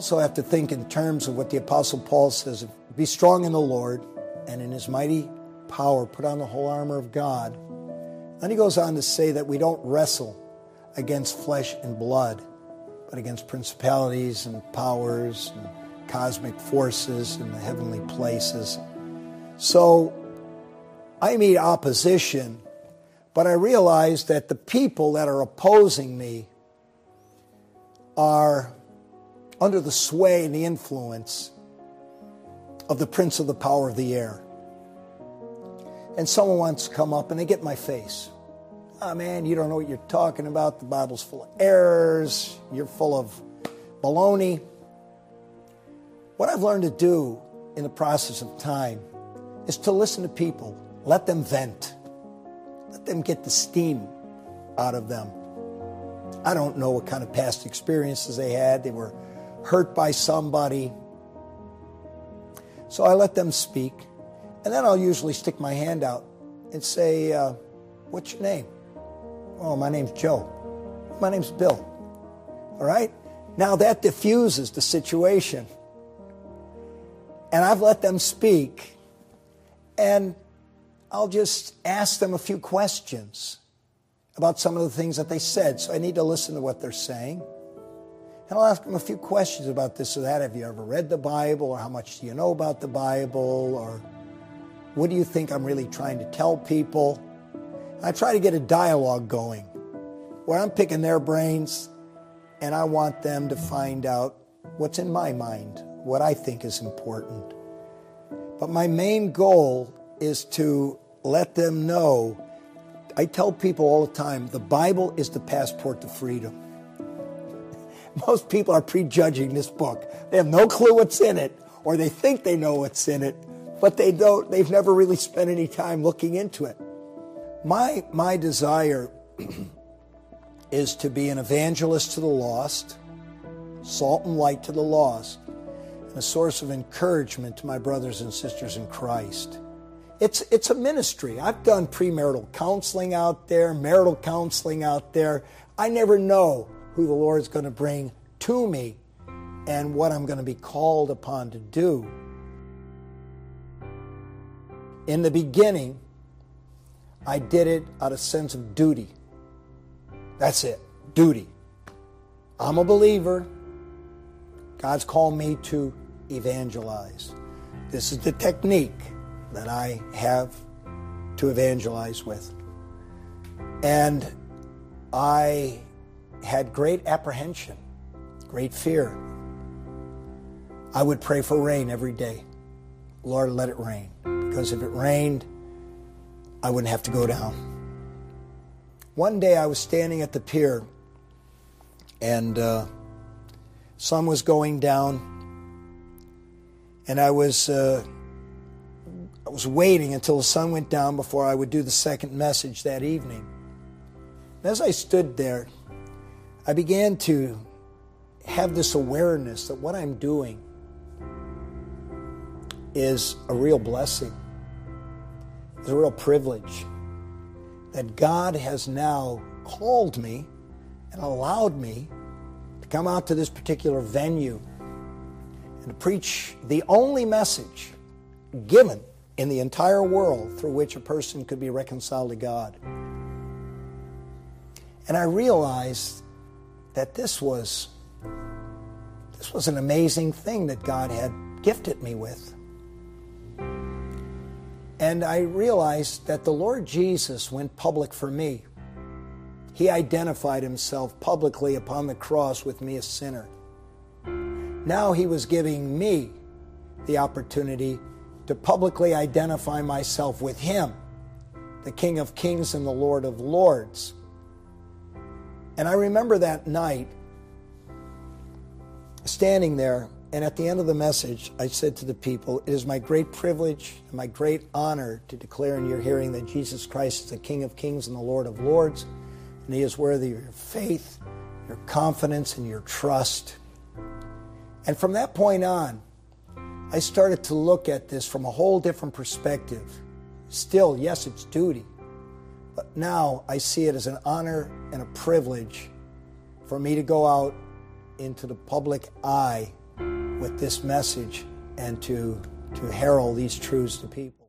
also have to think in terms of what the Apostle Paul says be strong in the Lord and in his mighty power, put on the whole armor of God. Then he goes on to say that we don't wrestle against flesh and blood, but against principalities and powers and cosmic forces in the heavenly places. So I meet opposition, but I realize that the people that are opposing me are under the sway and the influence of the prince of the power of the air. And someone wants to come up and they get my face. Oh man, you don't know what you're talking about. The Bible's full of errors. You're full of baloney. What I've learned to do in the process of time is to listen to people, let them vent, let them get the steam out of them. I don't know what kind of past experiences they had. They were hurt by somebody. So I let them speak. And then I'll usually stick my hand out and say, uh, What's your name? Oh, my name's Joe. My name's Bill. All right? Now that diffuses the situation. And I've let them speak. And I'll just ask them a few questions about some of the things that they said. So I need to listen to what they're saying. And I'll ask them a few questions about this or that. Have you ever read the Bible? Or how much do you know about the Bible? Or what do you think I'm really trying to tell people? I try to get a dialogue going where I'm picking their brains and I want them to find out what's in my mind, what I think is important. But my main goal is to let them know. I tell people all the time the Bible is the passport to freedom. Most people are prejudging this book. They have no clue what's in it, or they think they know what's in it, but they don't, they've never really spent any time looking into it. My, my desire is to be an evangelist to the lost, salt and light to the lost, and a source of encouragement to my brothers and sisters in Christ. It's, it's a ministry. I've done premarital counseling out there, marital counseling out there. I never know who the Lord is going to bring to me and what I'm going to be called upon to do. In the beginning, I did it out of sense of duty. That's it, duty. I'm a believer. God's called me to evangelize. This is the technique that I have to evangelize with. And I had great apprehension, great fear. I would pray for rain every day. Lord, let it rain. Because if it rained, I wouldn't have to go down. One day I was standing at the pier and uh, sun was going down, and I was. Uh, I was waiting until the sun went down before I would do the second message that evening. And as I stood there, I began to have this awareness that what I'm doing is a real blessing, is a real privilege. That God has now called me and allowed me to come out to this particular venue and to preach the only message given in the entire world through which a person could be reconciled to God. And I realized that this was this was an amazing thing that God had gifted me with. And I realized that the Lord Jesus went public for me. He identified himself publicly upon the cross with me, a sinner. Now he was giving me the opportunity to publicly identify myself with him, the King of Kings and the Lord of Lords. And I remember that night standing there, and at the end of the message, I said to the people, It is my great privilege and my great honor to declare in your hearing that Jesus Christ is the King of Kings and the Lord of Lords, and He is worthy of your faith, your confidence, and your trust. And from that point on, I started to look at this from a whole different perspective. Still, yes, it's duty, but now I see it as an honor and a privilege for me to go out into the public eye with this message and to, to herald these truths to people.